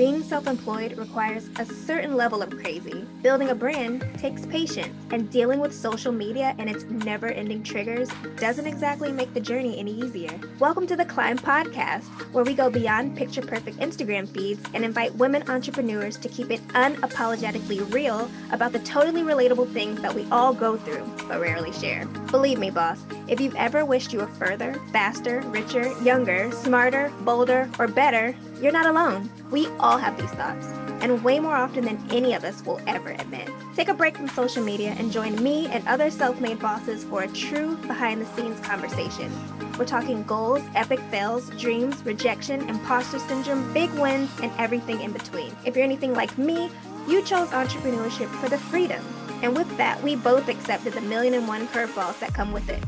Being self employed requires a certain level of crazy. Building a brand takes patience, and dealing with social media and its never ending triggers doesn't exactly make the journey any easier. Welcome to the Climb Podcast, where we go beyond picture perfect Instagram feeds and invite women entrepreneurs to keep it unapologetically real about the totally relatable things that we all go through but rarely share. Believe me, boss, if you've ever wished you were further, faster, richer, younger, smarter, bolder, or better, you're not alone. We all have these thoughts, and way more often than any of us will ever admit. Take a break from social media and join me and other self made bosses for a true behind the scenes conversation. We're talking goals, epic fails, dreams, rejection, imposter syndrome, big wins, and everything in between. If you're anything like me, you chose entrepreneurship for the freedom. And with that, we both accepted the million and one curveballs that come with it.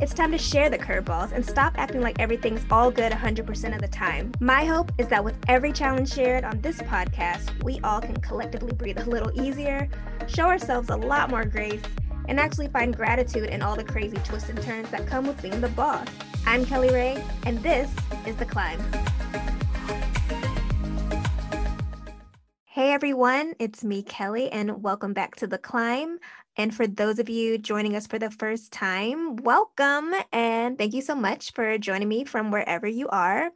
It's time to share the curveballs and stop acting like everything's all good 100% of the time. My hope is that with every challenge shared on this podcast, we all can collectively breathe a little easier, show ourselves a lot more grace, and actually find gratitude in all the crazy twists and turns that come with being the boss. I'm Kelly Ray, and this is The Climb. Hey everyone, it's me, Kelly, and welcome back to The Climb. And for those of you joining us for the first time, welcome and thank you so much for joining me from wherever you are.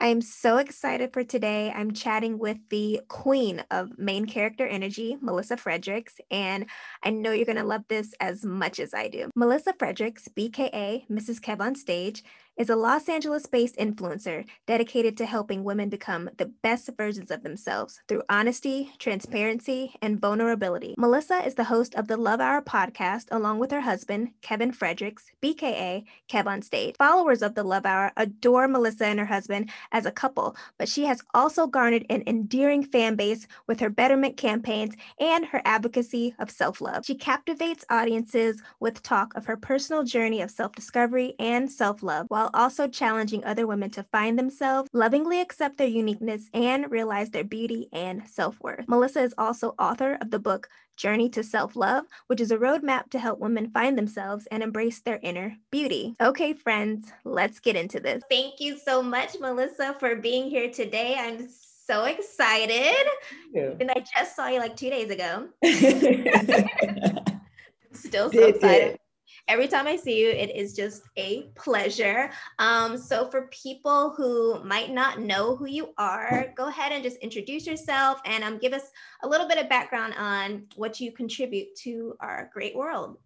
I am so excited for today. I'm chatting with the queen of main character energy, Melissa Fredericks, and I know you're going to love this as much as I do. Melissa Fredericks, BKA Mrs. Kev on Stage, is a Los Angeles based influencer dedicated to helping women become the best versions of themselves through honesty, transparency, and vulnerability. Melissa is the host of the Love Hour podcast along with her husband, Kevin Fredericks, BKA Kev on Stage. Followers of the Love Hour adore Melissa and her husband as a couple, but she has also garnered an endearing fan base with her betterment campaigns and her advocacy of self love. She captivates audiences with talk of her personal journey of self discovery and self love while while also challenging other women to find themselves, lovingly accept their uniqueness, and realize their beauty and self worth. Melissa is also author of the book Journey to Self Love, which is a roadmap to help women find themselves and embrace their inner beauty. Okay, friends, let's get into this. Thank you so much, Melissa, for being here today. I'm so excited. And I just saw you like two days ago. Still so Did excited. It every time I see you, it is just a pleasure. Um, so, for people who might not know who you are, go ahead and just introduce yourself and um, give us a little bit of background on what you contribute to our great world.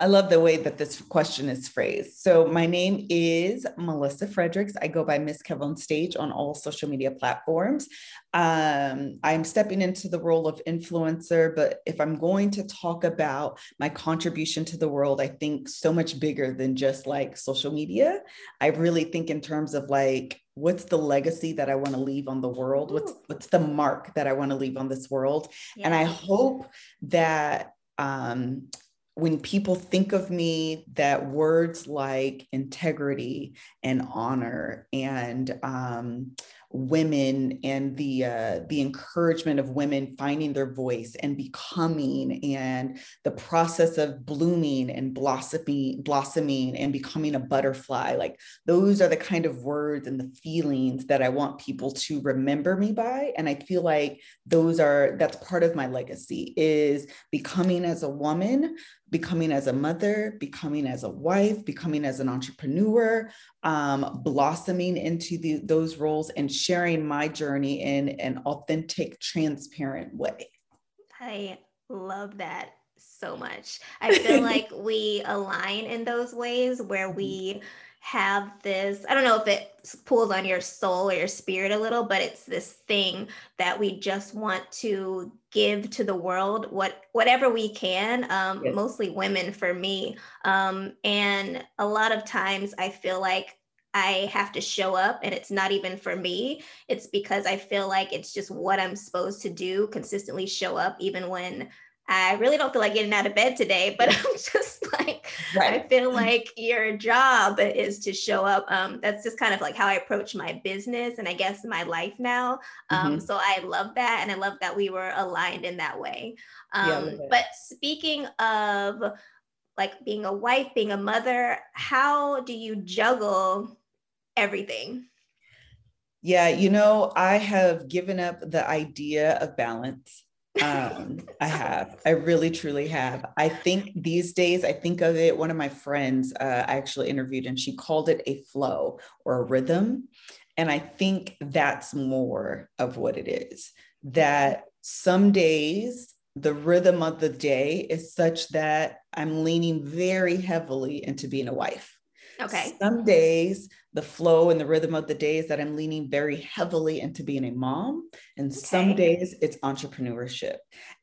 I love the way that this question is phrased. So, my name is Melissa Fredericks. I go by Miss Kev on Stage on all social media platforms. Um, I'm stepping into the role of influencer, but if I'm going to talk about my contribution to the world, I think so much bigger than just like social media. I really think in terms of like, what's the legacy that I want to leave on the world? What's what's the mark that I want to leave on this world? Yeah. And I hope that um, when people think of me that words like integrity and honor and um, women and the uh, the encouragement of women finding their voice and becoming and the process of blooming and blossoming blossoming and becoming a butterfly like those are the kind of words and the feelings that I want people to remember me by. And I feel like those are that's part of my legacy is becoming as a woman becoming as a mother, becoming as a wife, becoming as an entrepreneur, um, blossoming into the, those roles and sharing my journey in an authentic, transparent way. I love that so much. I feel like we align in those ways where we have this i don't know if it pulls on your soul or your spirit a little but it's this thing that we just want to give to the world what whatever we can um, yes. mostly women for me um, and a lot of times i feel like I have to show up and it's not even for me. It's because I feel like it's just what I'm supposed to do, consistently show up, even when I really don't feel like getting out of bed today, but I'm just like, right. I feel like your job is to show up. Um, that's just kind of like how I approach my business and I guess my life now. Um, mm-hmm. So I love that. And I love that we were aligned in that way. Um, yeah, but speaking of like being a wife, being a mother, how do you juggle everything? Yeah, you know, I have given up the idea of balance. Um, I have. I really, truly have. I think these days, I think of it. One of my friends uh, I actually interviewed, and she called it a flow or a rhythm. And I think that's more of what it is. That some days the rhythm of the day is such that I'm leaning very heavily into being a wife. Okay. Some days the flow and the rhythm of the days that I'm leaning very heavily into being a mom. And okay. some days it's entrepreneurship.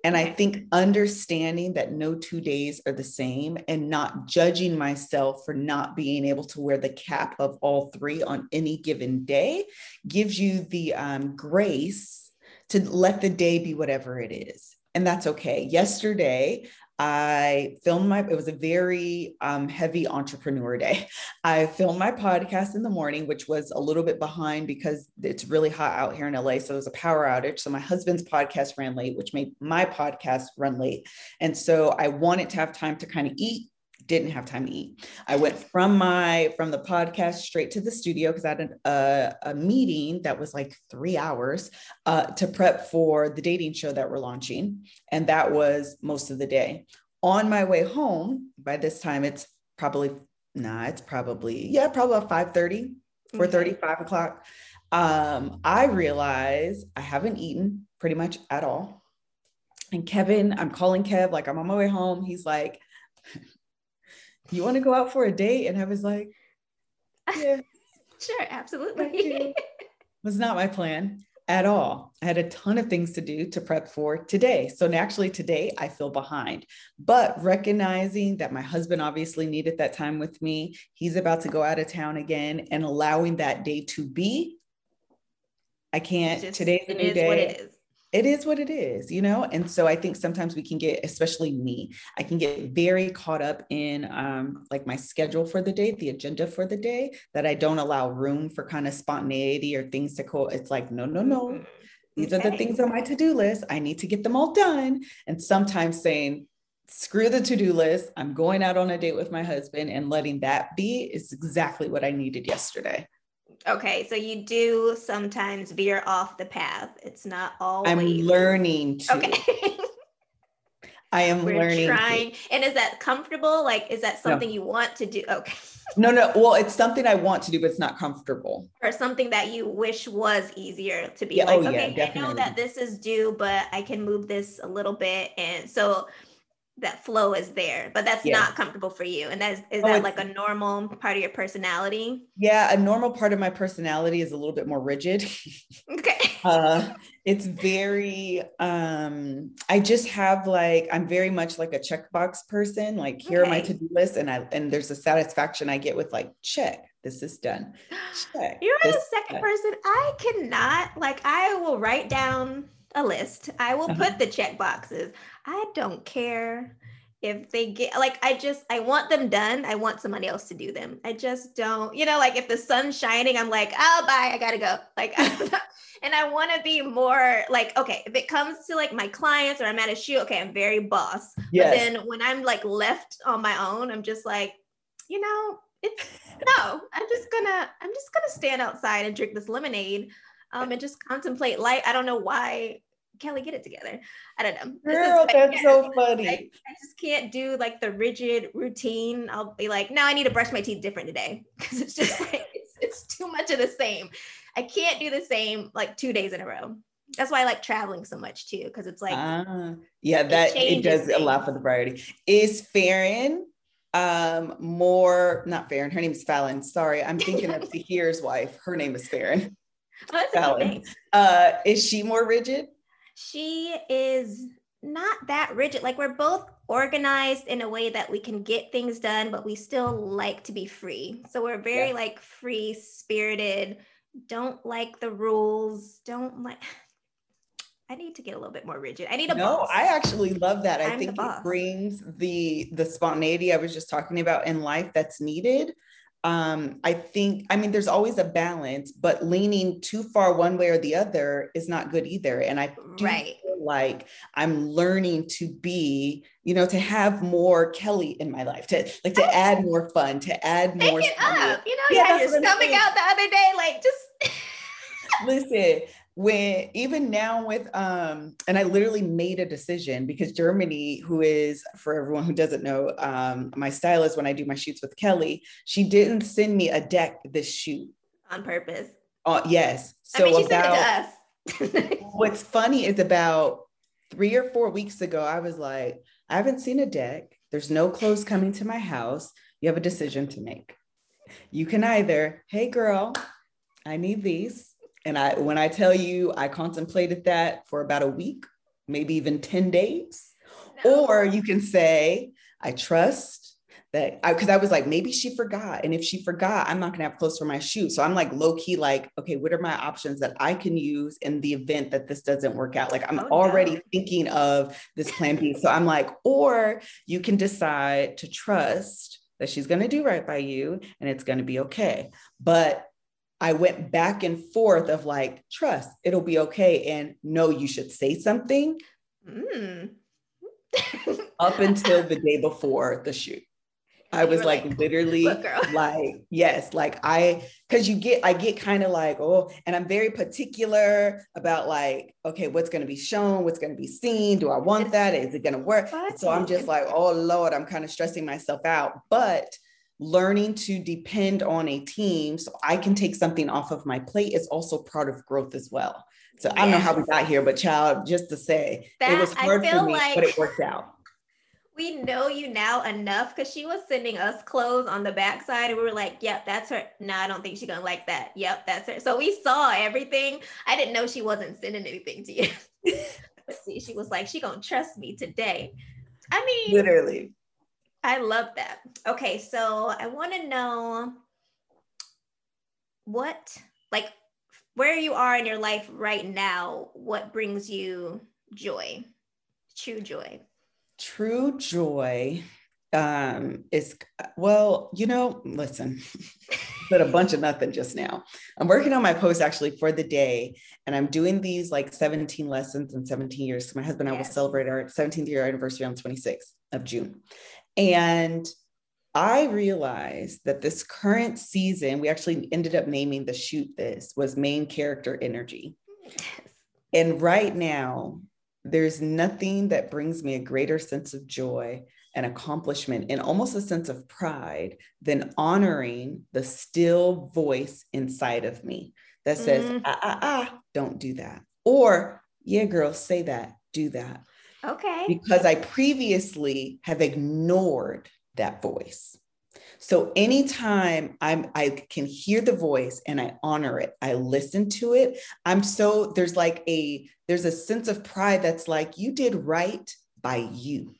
And okay. I think understanding that no two days are the same and not judging myself for not being able to wear the cap of all three on any given day gives you the um, grace to let the day be whatever it is and that's okay. Yesterday, I filmed my, it was a very um, heavy entrepreneur day. I filmed my podcast in the morning, which was a little bit behind because it's really hot out here in LA. So it was a power outage. So my husband's podcast ran late, which made my podcast run late. And so I wanted to have time to kind of eat didn't have time to eat. I went from my from the podcast straight to the studio because I had a, a, meeting that was like three hours uh, to prep for the dating show that we're launching, and that was most of the day. On my way home, by this time it's probably nah, it's probably yeah, probably about 5 30, 4 30, 5 o'clock. Um, I realize I haven't eaten pretty much at all. And Kevin, I'm calling Kev, like I'm on my way home. He's like, you want to go out for a date? And I was like, yeah. sure, absolutely. was not my plan at all. I had a ton of things to do to prep for today. So naturally, today I feel behind, but recognizing that my husband obviously needed that time with me, he's about to go out of town again, and allowing that day to be. I can't. Just, today's a new day it is what it is, you know? And so I think sometimes we can get, especially me, I can get very caught up in um, like my schedule for the day, the agenda for the day, that I don't allow room for kind of spontaneity or things to go. It's like, no, no, no. These okay. are the things on my to do list. I need to get them all done. And sometimes saying, screw the to do list. I'm going out on a date with my husband and letting that be is exactly what I needed yesterday. Okay, so you do sometimes veer off the path. It's not always. I'm learning to. Okay. I am We're learning. Trying. To. And is that comfortable? Like, is that something no. you want to do? Okay. No, no. Well, it's something I want to do, but it's not comfortable. Or something that you wish was easier to be yeah, like, oh, okay, yeah, I know that this is due, but I can move this a little bit. And so that flow is there, but that's yeah. not comfortable for you. And that is, is oh, that like a normal part of your personality? Yeah, a normal part of my personality is a little bit more rigid. Okay. uh, it's very, um, I just have like, I'm very much like a checkbox person. Like here okay. are my to-do list. And I, and there's a satisfaction I get with like, check, this is done. Check. You're the second done. person. I cannot, like, I will write down a list. I will uh-huh. put the check boxes. I don't care if they get like I just I want them done. I want somebody else to do them. I just don't, you know, like if the sun's shining, I'm like, oh bye, I gotta go. Like and I want to be more like, okay, if it comes to like my clients or I'm at a shoot, okay, I'm very boss. Yes. But then when I'm like left on my own, I'm just like, you know, it's no, I'm just gonna, I'm just gonna stand outside and drink this lemonade um, and just contemplate life. I don't know why Kelly, get it together. I don't know. Girl, that's so funny. I, I, just can't do like the rigid routine. I'll be like, no, I need to brush my teeth different today because it's just like it's, it's too much of the same. I can't do the same like two days in a row. That's why I like traveling so much too, because it's like uh, yeah, that it, it does things. allow for the variety. Is Farron um more not Farron, her name is Fallon. Sorry, I'm thinking of the Tahir's wife. Her name is Farron. Fallon. Uh, is she more rigid? She is not that rigid. Like we're both organized in a way that we can get things done, but we still like to be free. So we're very yeah. like free spirited, don't like the rules, don't like I need to get a little bit more rigid. I need a no. Boss. I actually love that. I'm I think it brings the the spontaneity I was just talking about in life that's needed um, I think, I mean, there's always a balance, but leaning too far one way or the other is not good either. And I do right. feel like I'm learning to be, you know, to have more Kelly in my life, to like to add more fun, to add more. Take it up. You know, yeah, you had your stomach out the other day, like just. listen, when even now with um and i literally made a decision because germany who is for everyone who doesn't know um my stylist when i do my shoots with kelly she didn't send me a deck this shoot. On purpose? Uh yes. So I mean, she about sent it to us. what's funny is about three or four weeks ago i was like i haven't seen a deck. There's no clothes coming to my house. You have a decision to make. You can either hey girl i need these and I, when I tell you, I contemplated that for about a week, maybe even 10 days. No. Or you can say, I trust that because I, I, was like, maybe she forgot. And if she forgot, I'm not going to have clothes for my shoe. So I'm like low key, like, okay, what are my options that I can use in the event that this doesn't work out? Like, I'm oh, already no. thinking of this plan B. So I'm like, or you can decide to trust that she's going to do right by you and it's going to be okay. But I went back and forth of like, trust, it'll be okay. And no, you should say something mm. up until the day before the shoot. I was like, like, literally like, yes, like I, cause you get, I get kind of like, oh, and I'm very particular about like, okay, what's going to be shown, what's going to be seen. Do I want that? Is it going to work? So I'm just like, oh Lord, I'm kind of stressing myself out. But learning to depend on a team so I can take something off of my plate is also part of growth as well. So yes. I don't know how we got here, but child, just to say that, it was hard for me, like but it worked out. We know you now enough because she was sending us clothes on the backside, and we were like, "Yep, that's her." No, I don't think she's gonna like that. Yep, that's her. So we saw everything. I didn't know she wasn't sending anything to you. see, she was like, "She gonna trust me today." I mean, literally I love that. Okay, so I want to know what, like, where you are in your life right now, what brings you joy, true joy? True joy um is well you know listen but a bunch of nothing just now i'm working on my post actually for the day and i'm doing these like 17 lessons in 17 years so my husband and i will celebrate our 17th year anniversary on 26th of june and I realized that this current season, we actually ended up naming the shoot this was main character energy. And right now, there's nothing that brings me a greater sense of joy and accomplishment and almost a sense of pride than honoring the still voice inside of me that says, mm. ah, ah, ah, don't do that. Or, yeah, girl, say that, do that. Okay. Because I previously have ignored that voice. So anytime I'm I can hear the voice and I honor it, I listen to it, I'm so there's like a there's a sense of pride that's like you did right by you.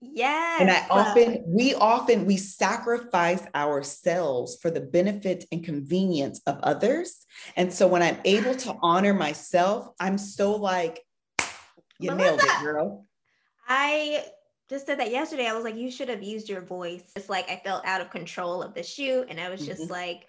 Yes. And I often, we often, we sacrifice ourselves for the benefit and convenience of others. And so when I'm able to honor myself, I'm so like, you Melissa, nailed it, girl. I just said that yesterday. I was like, you should have used your voice. It's like I felt out of control of the shoot. And I was just mm-hmm. like,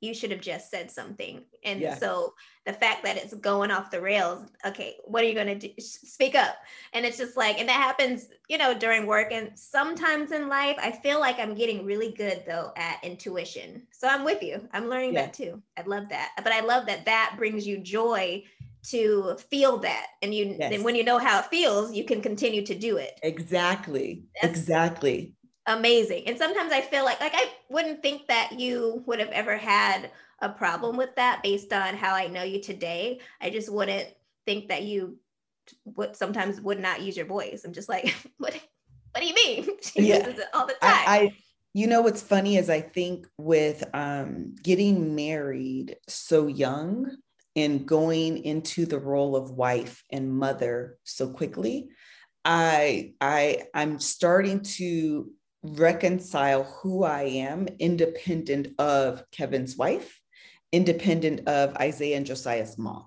you should have just said something. And yeah. so the fact that it's going off the rails, okay, what are you going to do? Speak up. And it's just like, and that happens, you know, during work and sometimes in life. I feel like I'm getting really good though at intuition. So I'm with you. I'm learning yeah. that too. I love that. But I love that that brings you joy to feel that. And you yes. then when you know how it feels you can continue to do it. Exactly. That's exactly. amazing. And sometimes i feel like like i wouldn't think that you would have ever had a problem with that based on how i know you today. I just wouldn't think that you would sometimes would not use your voice. I'm just like what what do you mean? She yeah. uses it all the time. I, I you know what's funny is i think with um getting married so young in going into the role of wife and mother so quickly i i i'm starting to reconcile who i am independent of kevin's wife independent of isaiah and josiah's mom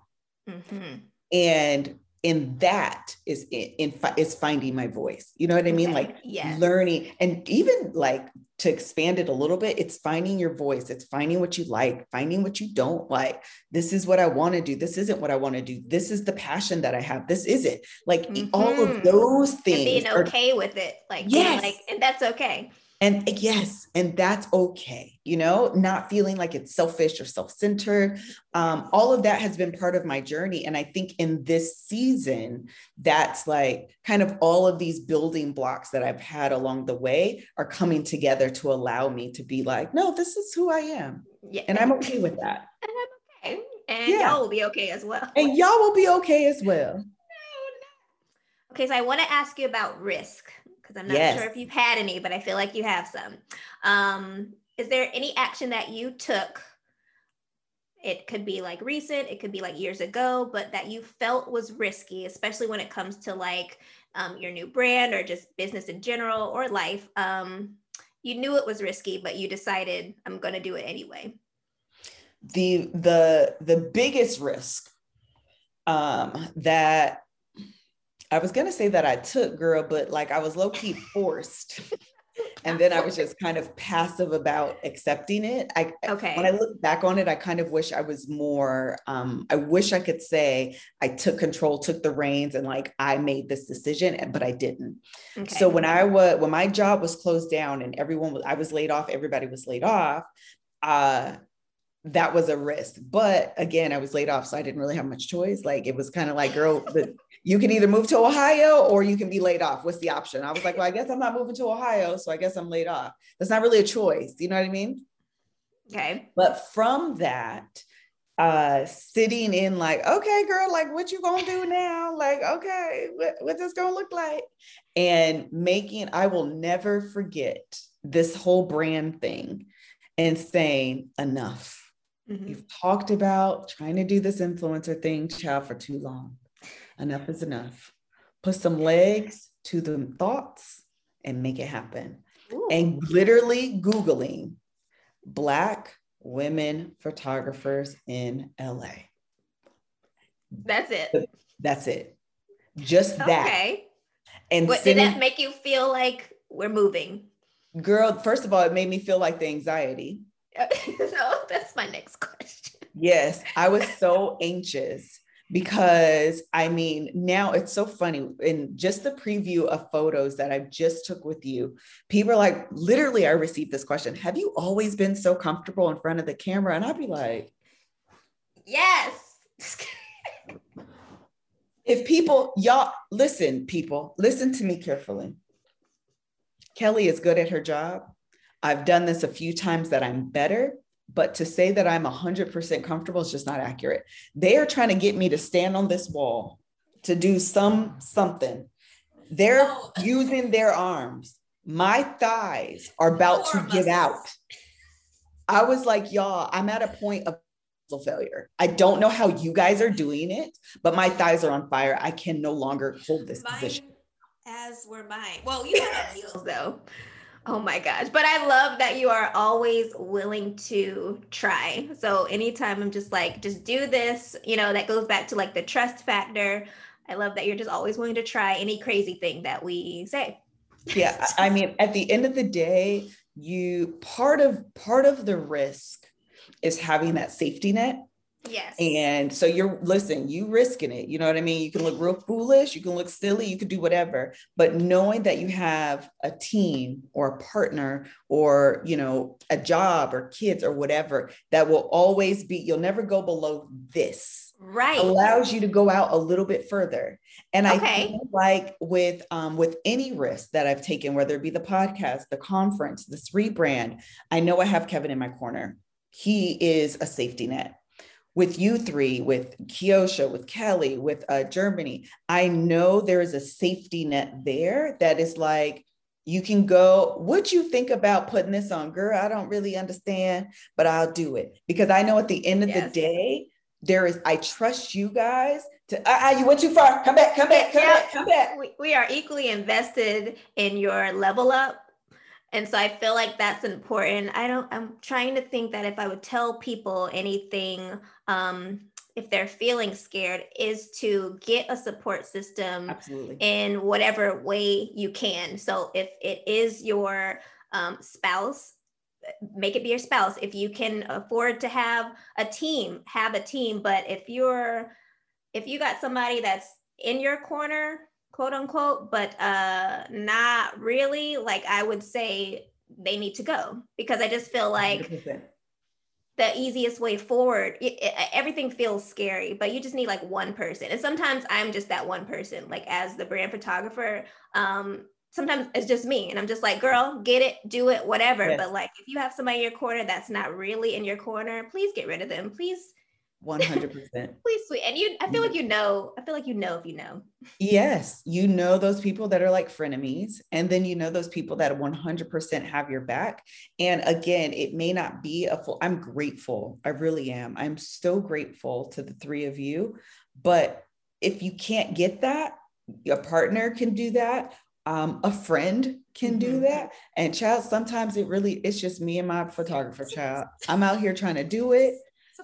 mm-hmm. and in that is in, in is finding my voice. You know what i mean? Okay. like yes. learning and even like to expand it a little bit it's finding your voice. It's finding what you like finding what you don't like. This is what i want to do. This isn't what i want to do. This is the passion that i have. This isn't like mm-hmm. all of those things and being okay are, with it like yes. like and that's okay And yes, and that's okay, you know, not feeling like it's selfish or self centered. Um, all of that has been part of my journey. And I think in this season, that's like kind of all of these building blocks that I've had along the way are coming together to allow me to be like, no, this is who I am. Yeah. And I'm okay with that. And I'm okay. And yeah. y'all will be okay as well. And y'all will be okay as well. Okay, so I want to ask you about risk because I'm not yes. sure if you've had any, but I feel like you have some. Um, is there any action that you took? It could be like recent, it could be like years ago, but that you felt was risky, especially when it comes to like um, your new brand or just business in general or life. Um, you knew it was risky, but you decided I'm going to do it anyway. The the the biggest risk um, that I was gonna say that I took girl, but like I was low key forced. and then I was just kind of passive about accepting it. I okay. When I look back on it, I kind of wish I was more. Um, I wish I could say I took control, took the reins, and like I made this decision, but I didn't. Okay. So when I was when my job was closed down and everyone was, I was laid off. Everybody was laid off. Uh, that was a risk. But again, I was laid off, so I didn't really have much choice. Like it was kind of like, girl, you can either move to Ohio or you can be laid off. What's the option? I was like, well, I guess I'm not moving to Ohio, so I guess I'm laid off. That's not really a choice. You know what I mean? Okay. But from that, uh sitting in like okay girl like what you gonna do now like okay what, what's this gonna look like and making i will never forget this whole brand thing and saying enough mm-hmm. you've talked about trying to do this influencer thing child for too long enough is enough. Put some legs to the thoughts and make it happen. Ooh. And literally Googling Black women photographers in LA. That's it. That's it. Just that. Okay. And what, sending, did that make you feel like we're moving? Girl, first of all, it made me feel like the anxiety. no, that's my next question. Yes, I was so anxious because I mean, now it's so funny. In just the preview of photos that I just took with you, people are like, literally, I received this question Have you always been so comfortable in front of the camera? And I'd be like, Yes. if people, y'all, listen, people, listen to me carefully. Kelly is good at her job. I've done this a few times that I'm better but to say that I'm 100% comfortable is just not accurate. They are trying to get me to stand on this wall to do some something. They're oh. using their arms. My thighs are about to give out. I was like, y'all, I'm at a point of failure. I don't know how you guys are doing it, but my thighs are on fire. I can no longer hold this mine, position. As were mine. Well, you have heels though. Oh my gosh. But I love that you are always willing to try. So anytime I'm just like, just do this, you know, that goes back to like the trust factor. I love that you're just always willing to try any crazy thing that we say. Yeah. I mean, at the end of the day, you part of part of the risk is having that safety net Yes. And so you're listen, you risking it. You know what I mean? You can look real foolish, you can look silly, you can do whatever. But knowing that you have a team or a partner or, you know, a job or kids or whatever that will always be, you'll never go below this. Right. Allows you to go out a little bit further. And okay. I think like with um with any risk that I've taken, whether it be the podcast, the conference, this rebrand, I know I have Kevin in my corner. He is a safety net with you three, with Kiosha, with Kelly, with uh, Germany, I know there is a safety net there that is like, you can go, what you think about putting this on? Girl, I don't really understand, but I'll do it. Because I know at the end of yes. the day, there is, I trust you guys to, uh, uh, you went too far. Come back, come back, come yeah. back, come back. We, we are equally invested in your level up and so I feel like that's important. I don't, I'm trying to think that if I would tell people anything, um, if they're feeling scared, is to get a support system Absolutely. in whatever way you can. So if it is your um, spouse, make it be your spouse. If you can afford to have a team, have a team. But if you're, if you got somebody that's in your corner quote unquote, but uh not really. Like I would say they need to go because I just feel like 100%. the easiest way forward it, it- everything feels scary but you just need like one person and sometimes i'm just that one person like as the brand photographer um sometimes it's just me and i'm just like girl get it do it whatever Yes. but like if you have somebody in your corner that's not really in your corner please get rid of them please 100%. please sweet and you i feel like you know i feel like you know if you know Yes, you know those people that are like frenemies, and then you know those people that 100% have your back. And again, it may not be a full, I'm grateful. I really am. I'm so grateful to the three of you. But if you can't get that, your partner can do that. Um, a friend can do Mhm. that. And child, sometimes it really, it's just me and my photographer child. I'm out here trying to do it.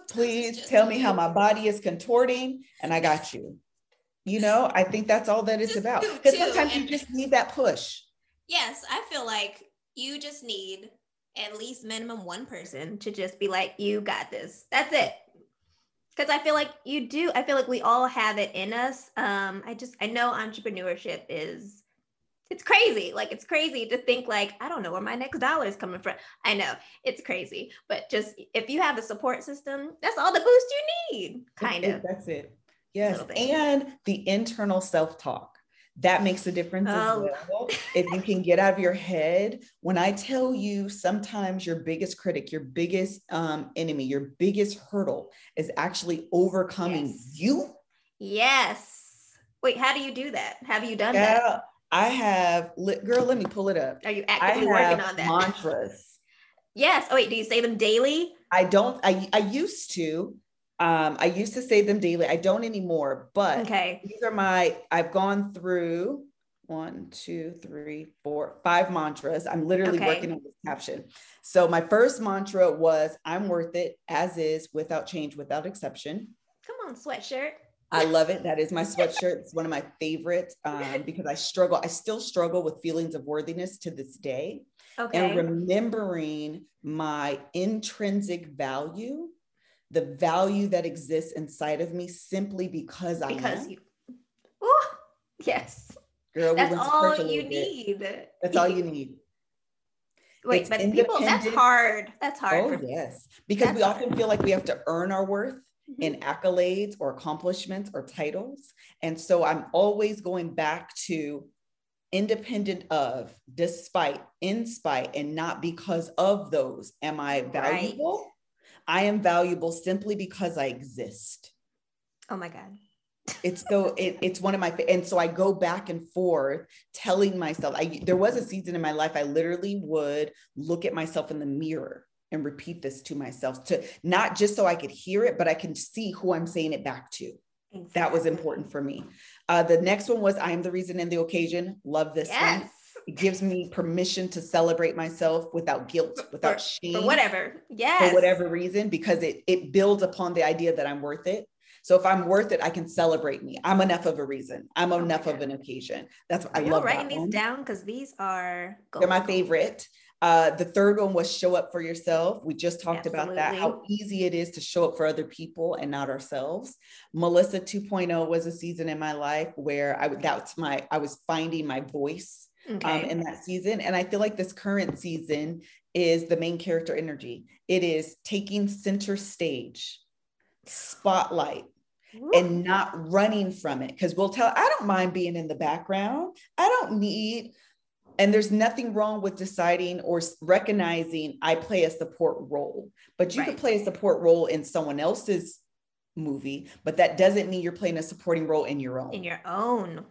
Please tell me how my body is contorting, and I got you. You know, I think that's all that it's Just about. Because sometimes you just need that push. yes i feel like you just need at least minimum one person to just be like you got this that's it because i feel like you do i feel like we all have it in us um i just i know entrepreneurship is it's crazy like it's crazy to think like i don't know where my next dollar is coming from i know it's crazy but just if you have a support system that's all the boost you need kind It- of That's it. Yes. And the internal self talk. That makes a difference Oh. as well. if you can get out of your head, when I tell you sometimes your biggest critic, your biggest um, enemy, your biggest hurdle is actually overcoming Yes. you. yes wait how do you do that have you done that Yeah, I have, girl, let me pull it up. are you actively working on that mantras. yes oh wait do you say them daily I don't, I, I used to, um, I used to say them daily. I don't anymore, but okay these are my, I've gone through one, two, three, four, five mantras. I'm literally Okay. working on this caption. So my first mantra was, I'm worth it as is, without change, without exception. come on sweatshirt I love it. That is my sweatshirt. It's one of my favorites um, because I struggle. I still struggle with feelings of worthiness to this day. okay And remembering my intrinsic value, the value that exists inside of me simply because I because am. you Ooh, yes Girl, we that's all you bit. need That's all you need. wait It's but people that's hard that's hard Oh, for yes. Because we That's often feel like we have to earn our worth Mhm. in accolades or accomplishments or titles. And so I'm always going back to independent of, despite, in spite, and not because of those. Am I Right. valuable? I am valuable simply because I exist. oh my god It's so it, it's one of my and so I go back and forth telling myself I there was a season in my life I literally would look at myself in the mirror and repeat this to myself to not just so I could hear it but I can see who I'm saying it back to. That was important for me. Uh, the next one was I am the reason and the occasion. Love this yes one. It gives me permission to celebrate myself without guilt, without for, shame for whatever yes for whatever reason because it it builds upon the idea that I'm worth it. So if I'm worth it, I can celebrate me. I'm enough of a reason. I'm Oh enough of an occasion. That's what I Are you love writing these down because these are They're my favorite. Uh, the third one was show up for yourself. We just talked about that, how easy it is to show up for other people and not ourselves. Melissa 2.0 was a season in my life where I that's my I was finding my voice okay um, in that season. And I feel like this current season is the main character energy. It is taking center stage, spotlight, and not running from it. Because we'll tell, I don't mind being in the background. I don't need, and there's nothing wrong with deciding or recognizing I play a support role, but you Right. could play a support role in someone else's movie, but that doesn't mean you're playing a supporting role in your own in your own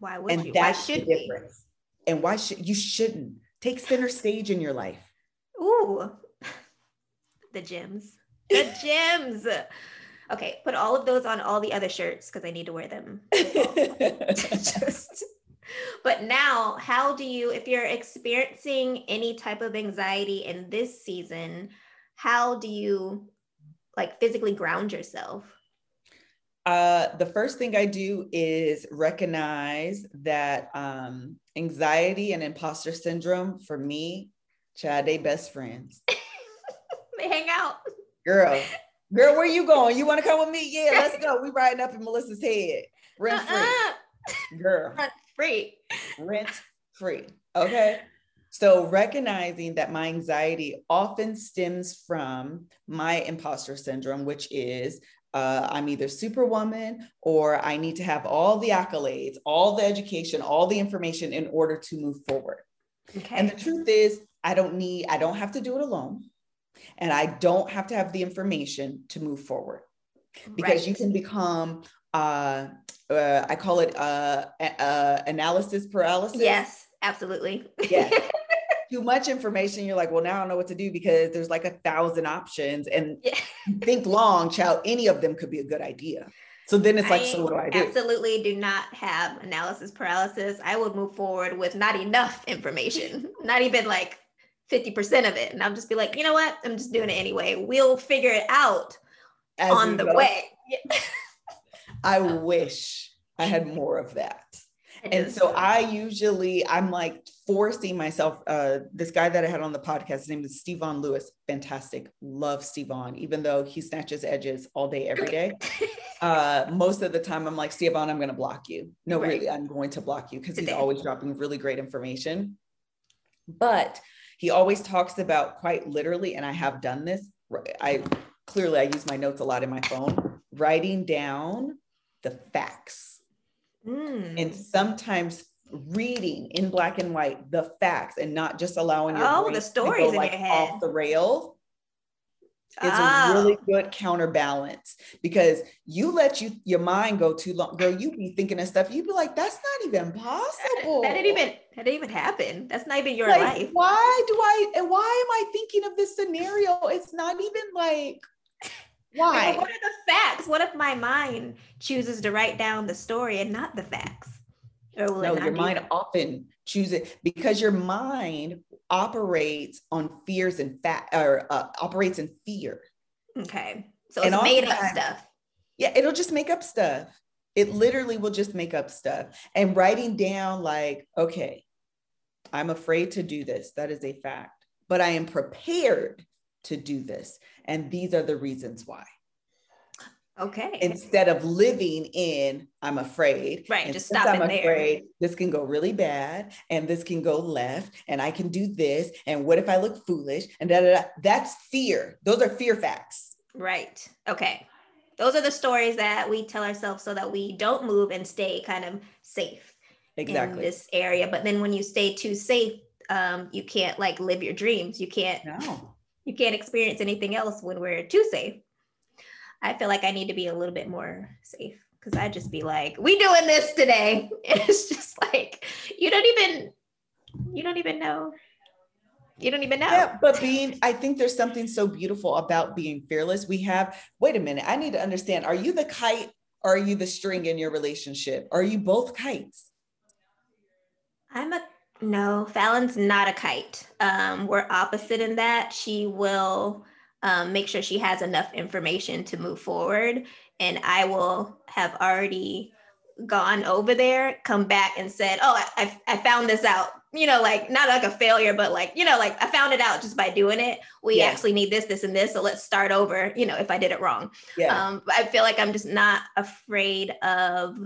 why would and you why that's the should we difference. And why should you shouldn't take center stage in your life? Ooh, the gems. The gems. Okay, put all of those on all the other shirts because I need to wear them. Just. But now, how do you, if you're experiencing any type of anxiety in this season, how do you like physically ground yourself? Uh, the first thing I do is recognize that um, anxiety and imposter syndrome for me, Chad, they best friends. They hang out. Girl, girl, where you going? You want to come with me? Yeah, let's go. We riding up in Melissa's head, rent free. Uh-uh. Girl, free. rent free. Okay. So, recognizing that my anxiety often stems from my imposter syndrome, which is uh, I'm either superwoman or I need to have all the accolades, all the education, all the information in order to move forward. Okay. And the truth is, I don't need, I don't have to do it alone. And I don't have to have the information to move forward because right. you can become, uh, uh, I call it uh, uh, analysis paralysis. Yes, absolutely. Yeah. too much information, you're like, well, now I don't know what to do because there's like a thousand options. And yeah. think long, child, any of them could be a good idea. So then it's like, I so what do I do? Absolutely do not have analysis paralysis. I would move forward with not enough information, not even like 50% of it. And I'll just be like, you know what? I'm just doing it anyway. We'll figure it out As on the go. way. I wish I had more of that and so I usually I'm like forcing myself. Uh, this guy that I had on the podcast, his name is Stevon Lewis. Fantastic, love Stevon, even though he snatches edges all day, every day. uh, most of the time, I'm like Stevon, I'm going to block you. No, right. really, I'm going to block you because he's always dropping really great information. But he always talks about quite literally, and I have done this. I clearly I use my notes a lot in my phone, writing down the facts. Mm. And sometimes reading in black and white the facts and not just allowing your oh the stories like off the rails is oh. a really good counterbalance because you let you your mind go too long. Girl you be thinking of stuff you'd be like that's not even possible. That, that didn't even that didn't even happen. That's not even your like, life. why do i and why am i thinking of this scenario? It's not even like why? what are the facts? What if my mind chooses to write down the story and not the facts? Or will no, your mind that? often chooses because your mind operates on fears and fat or uh, operates in fear. Okay. So it's made up stuff. Yeah, it'll just make up stuff. It literally will just make up stuff. And writing down, like, okay, I'm afraid to do this. That is a fact. But I am prepared to do this. And these are the reasons why. Okay. Instead of living in, I'm afraid. Right. Just stop I'm afraid, there. this can go really bad and this can go left and I can do this. And what if I look foolish? And da, da, da. that's fear. Those are fear facts. Right. Okay. Those are the stories that we tell ourselves so that we don't move and stay kind of safe exactly. in this area. But then when you stay too safe, um, you can't like live your dreams. You can't no you can't experience anything else when we're too safe. I feel like I need to be a little bit more safe because I just be like, we doing this today. it's just like you don't even you don't even know. You don't even know. Yeah, but being, I think there's something so beautiful about being fearless. We have, wait a minute, I need to understand. Are you the kite or are you the string in your relationship? Are you both kites? I'm a no, Fallon's not a kite. Um, we're opposite in that. She will um, make sure she has enough information to move forward. And I will have already gone over there, come back and said, Oh, I, I found this out. You know, like not like a failure, but like, you know, like I found it out just by doing it. We yeah. actually need this, this, and this. So let's start over, you know, if I did it wrong. Yeah. Um, I feel like I'm just not afraid of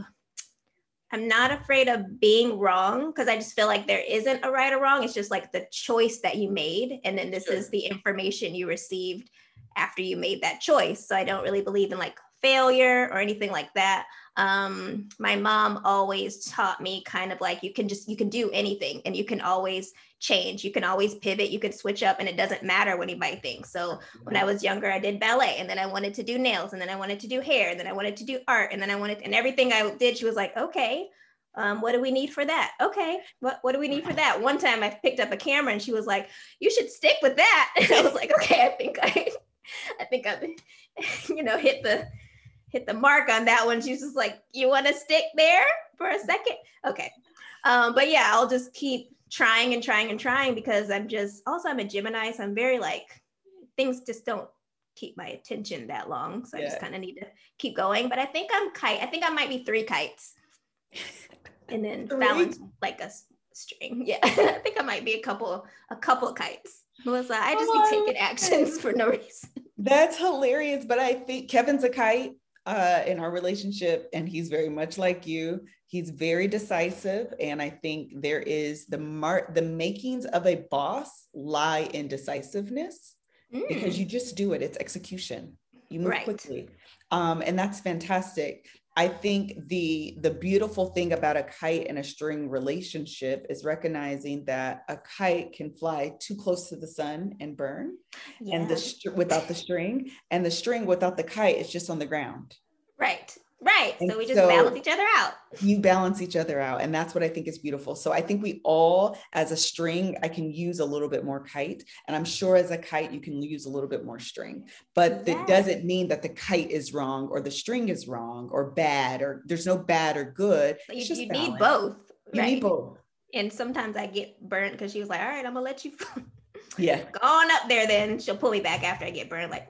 I'm not afraid of being wrong because I just feel like there isn't a right or wrong. It's just like the choice that you made. And then this sure. is the information you received after you made that choice. So I don't really believe in like failure or anything like that. Um, my mom always taught me kind of like you can just you can do anything and you can always change. You can always pivot, you can switch up, and it doesn't matter what anybody thinks. So when I was younger, I did ballet, and then I wanted to do nails, and then I wanted to do hair, and then I wanted to do art, and then I wanted, and everything I did, she was like, okay. Um, what do we need for that? Okay, what, what do we need for that? One time I picked up a camera and she was like, you should stick with that. And I was like, okay, I think I, I think I've, you know, hit the, hit the mark on that one. She's just like, you want to stick there for a second? Okay. Um, but yeah, I'll just keep trying and trying and trying because I'm just also I'm a Gemini, so I'm very like things just don't keep my attention that long. So yeah. I just kind of need to keep going. But I think I'm kite. I think I might be three kites. And then balance like a string. Yeah. I think I might be a couple, a couple kites. Melissa, I just oh, be taking actions for no reason. That's hilarious. But I think Kevin's a kite. Uh, in our relationship, and he's very much like you. He's very decisive, and I think there is the mark, the makings of a boss lie in decisiveness mm. because you just do it. It's execution. You move right. quickly, um, and that's fantastic. I think the the beautiful thing about a kite and a string relationship is recognizing that a kite can fly too close to the sun and burn, yeah. and the without the string, and the string without the kite is just on the ground. Right. Right. And so we just so balance each other out. You balance each other out. And that's what I think is beautiful. So I think we all, as a string, I can use a little bit more kite. And I'm sure as a kite, you can use a little bit more string. But yes. that doesn't mean that the kite is wrong or the string is wrong or bad or there's no bad or good. But you, you need both. You right? need both. And sometimes I get burnt because she was like, all right, I'm gonna let you yeah. Go on up there then. She'll pull me back after I get burned. Like,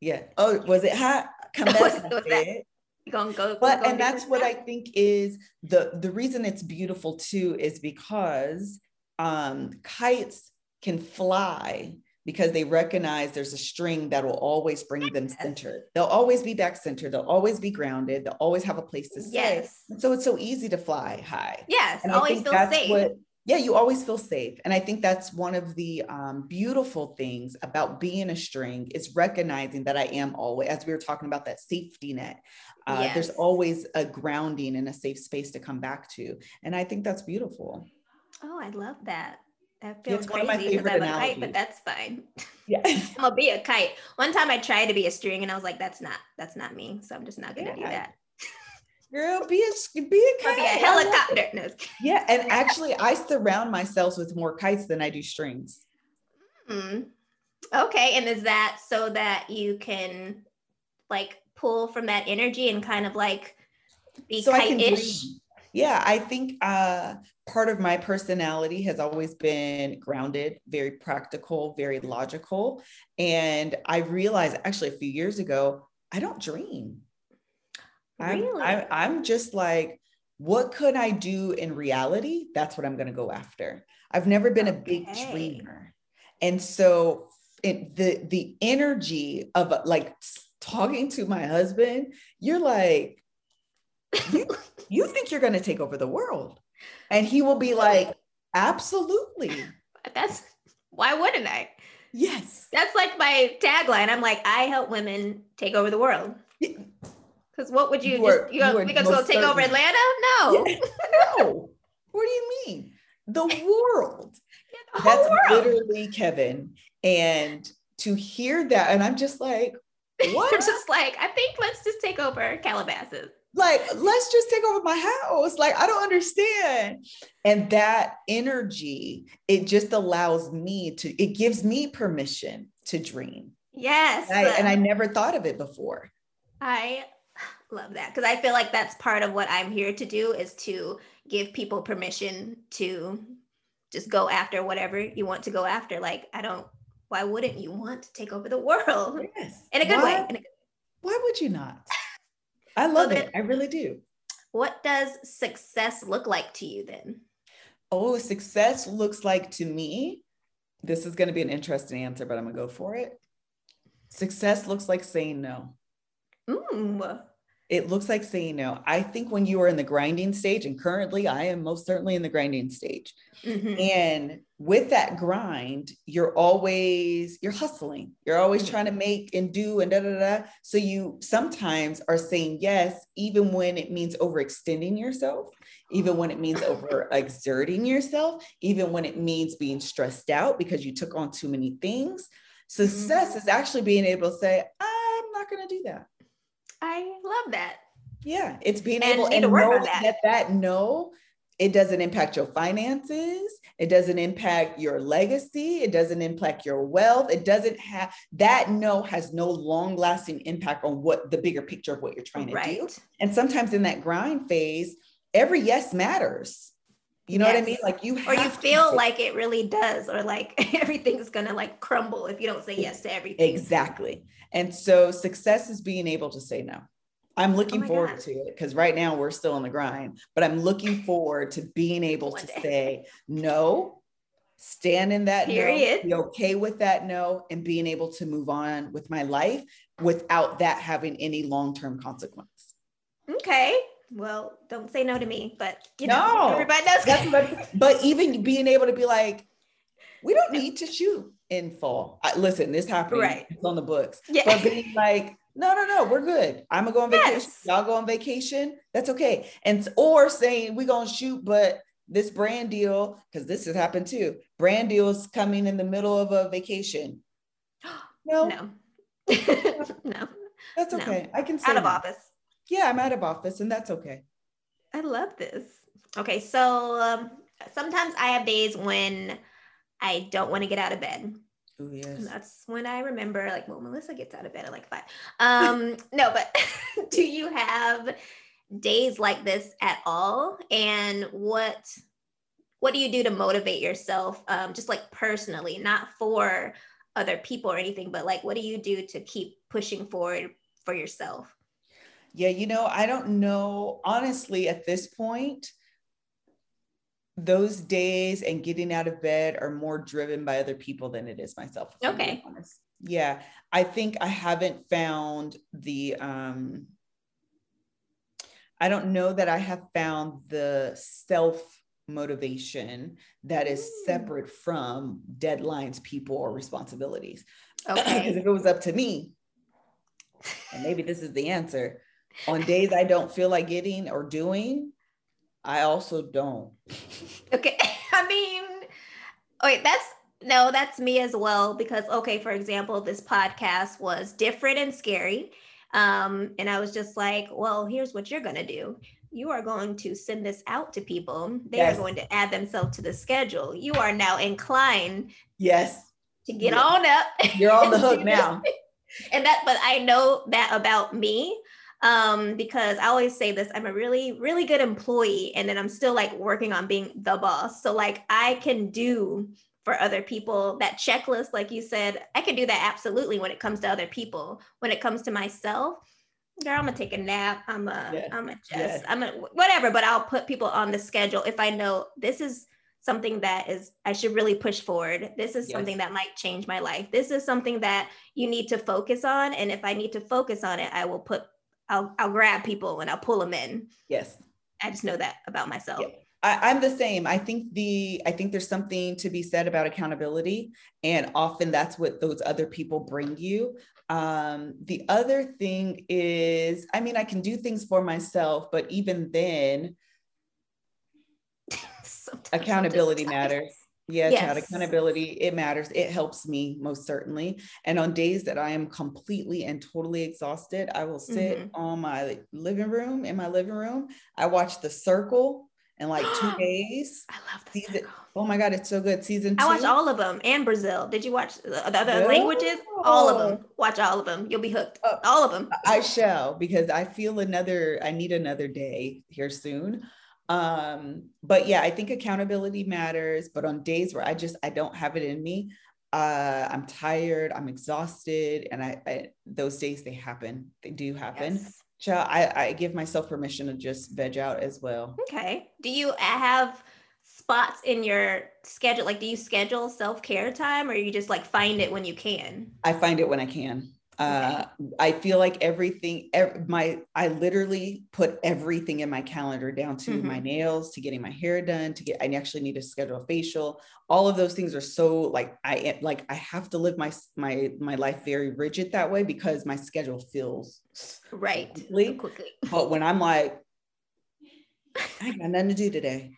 yeah. Oh, was it hot? Come back. Was, was gonna go but and that's what i think is the the reason it's beautiful too is because um kites can fly because they recognize there's a string that will always bring them centered. They'll always be back centered. They'll always be grounded. They'll always have a place to stay. Yes. so it's so easy to fly high. Yes. And always feel safe. What, yeah, you always feel safe. And I think that's one of the um, beautiful things about being a string is recognizing that I am always, as we were talking about that safety net, uh, yes. there's always a grounding and a safe space to come back to. And I think that's beautiful. Oh, I love that. That feels it's crazy because I'm a kite, but that's fine. Yeah. I'm gonna be a kite. One time I tried to be a string and I was like, that's not, that's not me. So I'm just not gonna yeah. do that. Girl, be a be a kite. Be a helicopter. No. Yeah, and actually, I surround myself with more kites than I do strings. Hmm. Okay, and is that so that you can like pull from that energy and kind of like be so kite-ish? Yeah, I think uh, part of my personality has always been grounded, very practical, very logical, and I realized actually a few years ago I don't dream. Really? I'm, I'm just like, what could I do in reality? That's what I'm going to go after. I've never been okay. a big dreamer. And so it, the the energy of like talking to my husband, you're like, you, you think you're going to take over the world. And he will be like, absolutely. That's why wouldn't I? Yes. That's like my tagline. I'm like, I help women take over the world. Because what would you, you just, you, you because go take over Atlanta? No. Yeah. no. What do you mean? The world. Yeah, the That's world. literally Kevin. And to hear that, and I'm just like, what? just like, I think let's just take over Calabasas. Like, let's just take over my house. Like, I don't understand. And that energy, it just allows me to, it gives me permission to dream. Yes. I, and I never thought of it before. I Love that. Because I feel like that's part of what I'm here to do is to give people permission to just go after whatever you want to go after. Like, I don't, why wouldn't you want to take over the world? Yes. In a good why, way. A good... Why would you not? I love well, it. I really do. What does success look like to you then? Oh, success looks like to me. This is going to be an interesting answer, but I'm going to go for it. Success looks like saying no. Mm it looks like saying no. I think when you are in the grinding stage, and currently I am most certainly in the grinding stage. Mm-hmm. And with that grind, you're always you're hustling. You're always mm-hmm. trying to make and do and da da da. So you sometimes are saying yes, even when it means overextending yourself, even when it means over exerting yourself, even when it means being stressed out because you took on too many things. Success mm-hmm. is actually being able to say, I'm not going to do that. I love that. Yeah, it's being and able and to know that. that that no, it doesn't impact your finances. It doesn't impact your legacy. It doesn't impact your wealth. It doesn't have that no has no long lasting impact on what the bigger picture of what you're trying to right. do. And sometimes in that grind phase, every yes matters. You know yes. what I mean? Like you or you feel like it really does, or like everything's gonna like crumble if you don't say yes to everything. Exactly. And so success is being able to say no. I'm oh looking oh forward God. to it because right now we're still on the grind, but I'm looking forward to being able to day. say no stand in that Period. no, be okay with that no, and being able to move on with my life without that having any long-term consequence. Okay. Well, don't say no to me, but you know, everybody does. That's what, but even being able to be like, we don't need to shoot in fall. I, listen, this happened. Right. It's on the books. Yeah. But being like, no, no, no, we're good. I'm gonna go on vacation. Yes. Y'all go on vacation. That's okay. And or saying we're gonna shoot, but this brand deal, because this has happened too. Brand deals coming in the middle of a vacation. No, no. no. that's no. okay. I can say Out of no. office. Yeah, I'm out of office, and that's okay. I love this. Okay, so um, sometimes I have days when I don't want to get out of bed. Oh yes. And that's when I remember, like, well, Melissa gets out of bed at like five. Um, no, but do you have days like this at all? And what what do you do to motivate yourself? Um, just like personally, not for other people or anything, but like, what do you do to keep pushing forward for yourself? Yeah, you know, I don't know. Honestly, at this point, those days and getting out of bed are more driven by other people than it is myself. if I'm being Okay. Yeah. I think I haven't found the um I don't know that I have found the self motivation that is Mm. separate from deadlines, people, or responsibilities. Okay. Because if it was up to me, and maybe this is the answer, on days I don't feel like getting or doing, I also don't. Okay. I mean, wait, that's no, that's me as well. Because, okay, for example, this podcast was different and scary. Um, and I was just like, well, here's what you're going to do. You are going to send this out to people. They Yes. are going to add themselves to the schedule. You are now inclined Yes, to get Yeah. on up. you're on the hook now. and that but i know that about me um because i always say this i'm a really really good employee and then i'm still like working on being the boss. So like i can do for other people that checklist like you said i can do that absolutely when it comes to other people. When it comes to myself girl i'm gonna take a nap i'm a Yes, i'm a just yes. i'm a whatever but i'll put people on the schedule if i know this is something that is i should really push forward. This is something that might change my life. This is something that you need to focus on and if i need to focus on it i will put i'll, I'll grab people and i'll pull them in Yes. i just know that about myself Yeah. I, I'm the same. I think the I think there's something to be said about accountability, and often that's what those other people bring you. Um, the other thing is, I mean, I can do things for myself, but even then, Sometimes accountability matters. Yeah, Yes. accountability, it matters. It helps me most certainly. And on days that I am completely and totally exhausted, I will sit Mhm. on my living room, in my living room. I watch The Circle in like two days. i love the Season- circle. Oh my God, it's so good. Season two. I watch all of them and Brazil. Did you watch the the other languages? All of them. Watch all of them. You'll be hooked. Oh. all of them. I shall because I feel another, I need another day here soon. Um, but yeah, I think accountability matters. But on days where I just I don't have it in me, uh, I'm tired, I'm exhausted, and I, I those days they happen. They do happen. Yes. Child, I, I give myself permission to just veg out as well. Okay. Do you have spots in your schedule? Like, do you schedule self care time or you just like find it when you can? I find it when I can. Uh, I feel like everything, ev- my, I literally put everything in my calendar down to my nails, to getting my hair done, to get, I actually need to schedule a facial. All of those things are so like, I like, I have to live my, my, my life very rigid that way because my schedule feels Right. quickly. So quickly. But when I'm like, I got nothing to do today.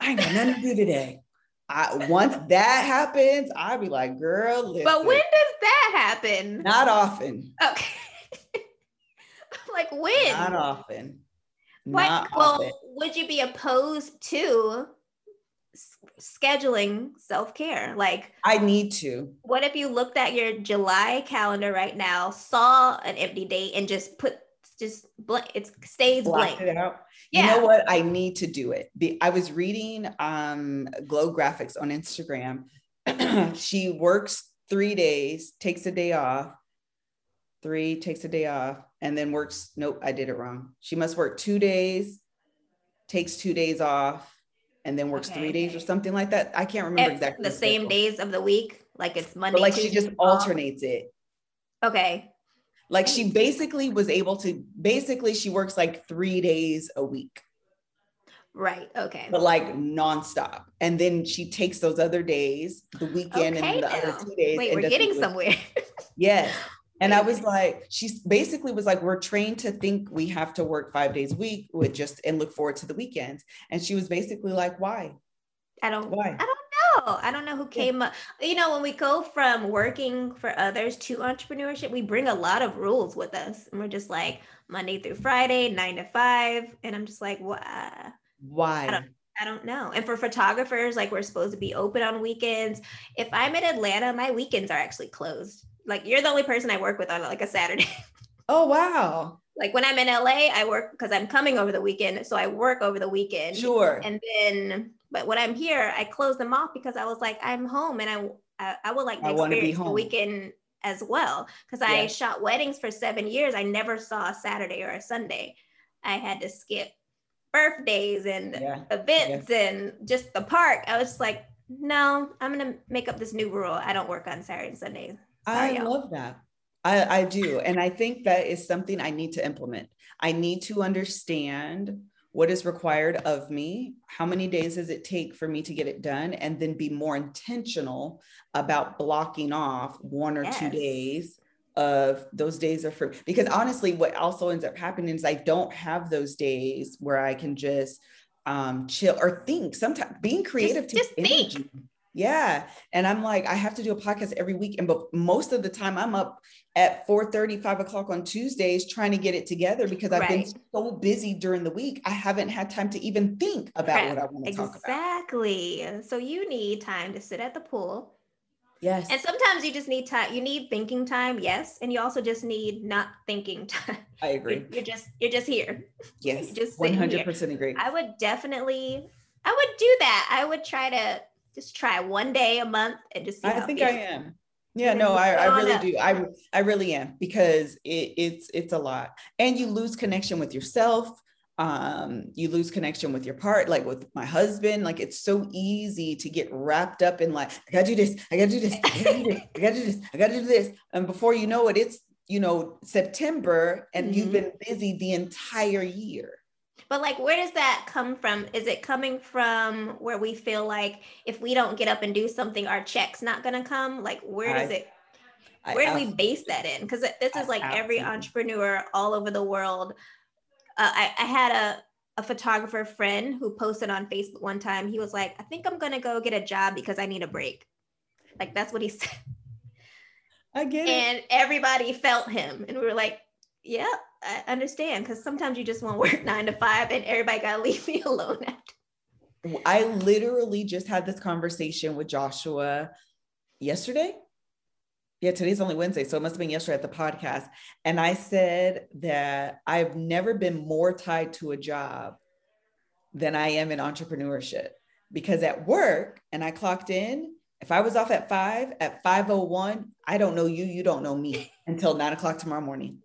I got nothing to do today. I, once that happens, I'll be like, girl, listen, But when does that happen? not often. Okay. like when? Not often. What? Not well, often. would you be opposed to s- scheduling self care? Like, I need to. what if you looked at your July calendar right now, saw an empty date, and just put just blank? It stays Block blank. it out. Yeah. You know what? I need to do it. The, I was reading um, Glow Graphics on Instagram. she works three days, takes a day off, three, takes a day off, and then works. Nope, I did it wrong. She must work two days, takes two days off, and then works Okay, three days okay. or something like that. I can't remember At exactly the same schedule. days of the week, like it's Monday. But like she just alternates it. Okay. Like she basically was able to basically she works like three days a week, Right. Okay. but like nonstop. And then she takes those other days, the weekend Okay and the now. other two days. Wait, and we're getting somewhere. Yes. And I was like, she basically was like, we're trained to think we have to work five days a week with just and look forward to the weekends. And she was basically like, why? I don't. Why? I don't know. I don't know who came up. You know, when we go from working for others to entrepreneurship, we bring a lot of rules with us, and we're just like Monday through Friday, nine to five, and I'm just like, what? Why? don't- I don't know. And for photographers, like we're supposed to be open on weekends. If I'm in Atlanta, my weekends are actually closed. Like you're the only person I work with on like a Saturday. Oh wow. like when I'm in LA, I work because I'm coming over the weekend. So I work over the weekend. Sure. And then, but when I'm here, I close them off because I was like, I'm home and I I, I would like to I experience the weekend as well. Because I shot weddings for seven years. I never saw a Saturday or a Sunday. I had to skip birthdays and yeah. events and just the park. I was like, no, I'm gonna make up this new rule. I don't work on Saturday and Sundays. Sorry, I y'all. love that. I, I do. And I think that is something I need to implement. I need to understand what is required of me. How many days does it take for me to get it done? And then be more intentional about blocking off one or two days of those days are for because honestly, what also ends up happening is I don't have those days where I can just um chill or think sometimes being creative takes just think. Yeah. And I'm like, I have to do a podcast every week. And but most of the time I'm up at 4 5 o'clock on Tuesdays trying to get it together because I've been so busy during the week. I haven't had time to even think about Right. what I want to talk about. Exactly. So you need time to sit at the pool. Yes. And sometimes you just need time. You need thinking time, yes. And you also just need not thinking time. I agree. You're, you're just you're just here. Yes. just sitting here. 100% agree. I would definitely I would do that. I would try to just try one day a month and just see I think I am. Yeah, no, I, I really do. I I really am because it, it's it's a lot, and you lose connection with yourself. Um, you lose connection with your part, like with my husband. Like it's so easy to get wrapped up in like I gotta do this, I gotta do this, I gotta do this, I gotta do this, I gotta do this, and before you know it, it's you know September, and you've Mhm. been busy the entire year. But like, where does that come from? Is it coming from where we feel like if we don't get up and do something, our check's not gonna come? Like, where does I- it? I Where do we base that in? Because this is I like every entrepreneur all over the world. Uh, I, I had a a photographer friend who posted on Facebook one time. He was like, "I think I'm gonna go get a job because I need a break." Like that's what he said, I get it. and everybody felt him, and we were like, "Yeah, I understand." Because sometimes you just want to work nine to five, and everybody gotta leave me alone after. I literally just had this conversation with Joshua yesterday. Yeah, today's only Wednesday, so it must have been yesterday at the podcast. And I said that I've never been more tied to a job than I am in entrepreneurship because at work, and I clocked in, if I was off at five, at 5.01, I don't know you, you don't know me until nine o'clock tomorrow morning.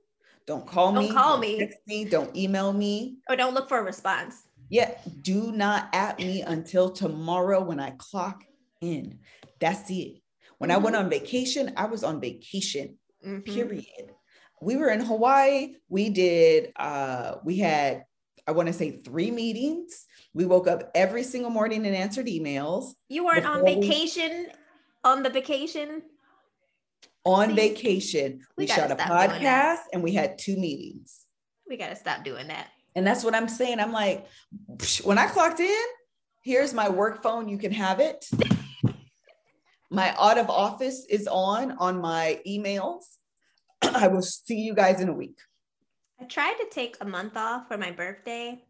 Don't call me. Don't me. call me. Text me. Don't email me. Or don't look for a response. Yeah, do not at me until tomorrow when I clock in. That's it. When I went on vacation, I was on vacation, Mhm. period. We were in Hawaii. We did, uh, we had, I want to say three meetings. We woke up every single morning and answered emails You weren't on Before we- vacation on the vacation. on See, vacation. we We, shot a stop doing that. podcast and we had two meetings. We got to stop doing that. And that's what I'm saying. I'm like, when I clocked in, here's my work phone. You can have it. My out of office is on on my emails. I will see you guys in a week. I tried to take a month off for my birthday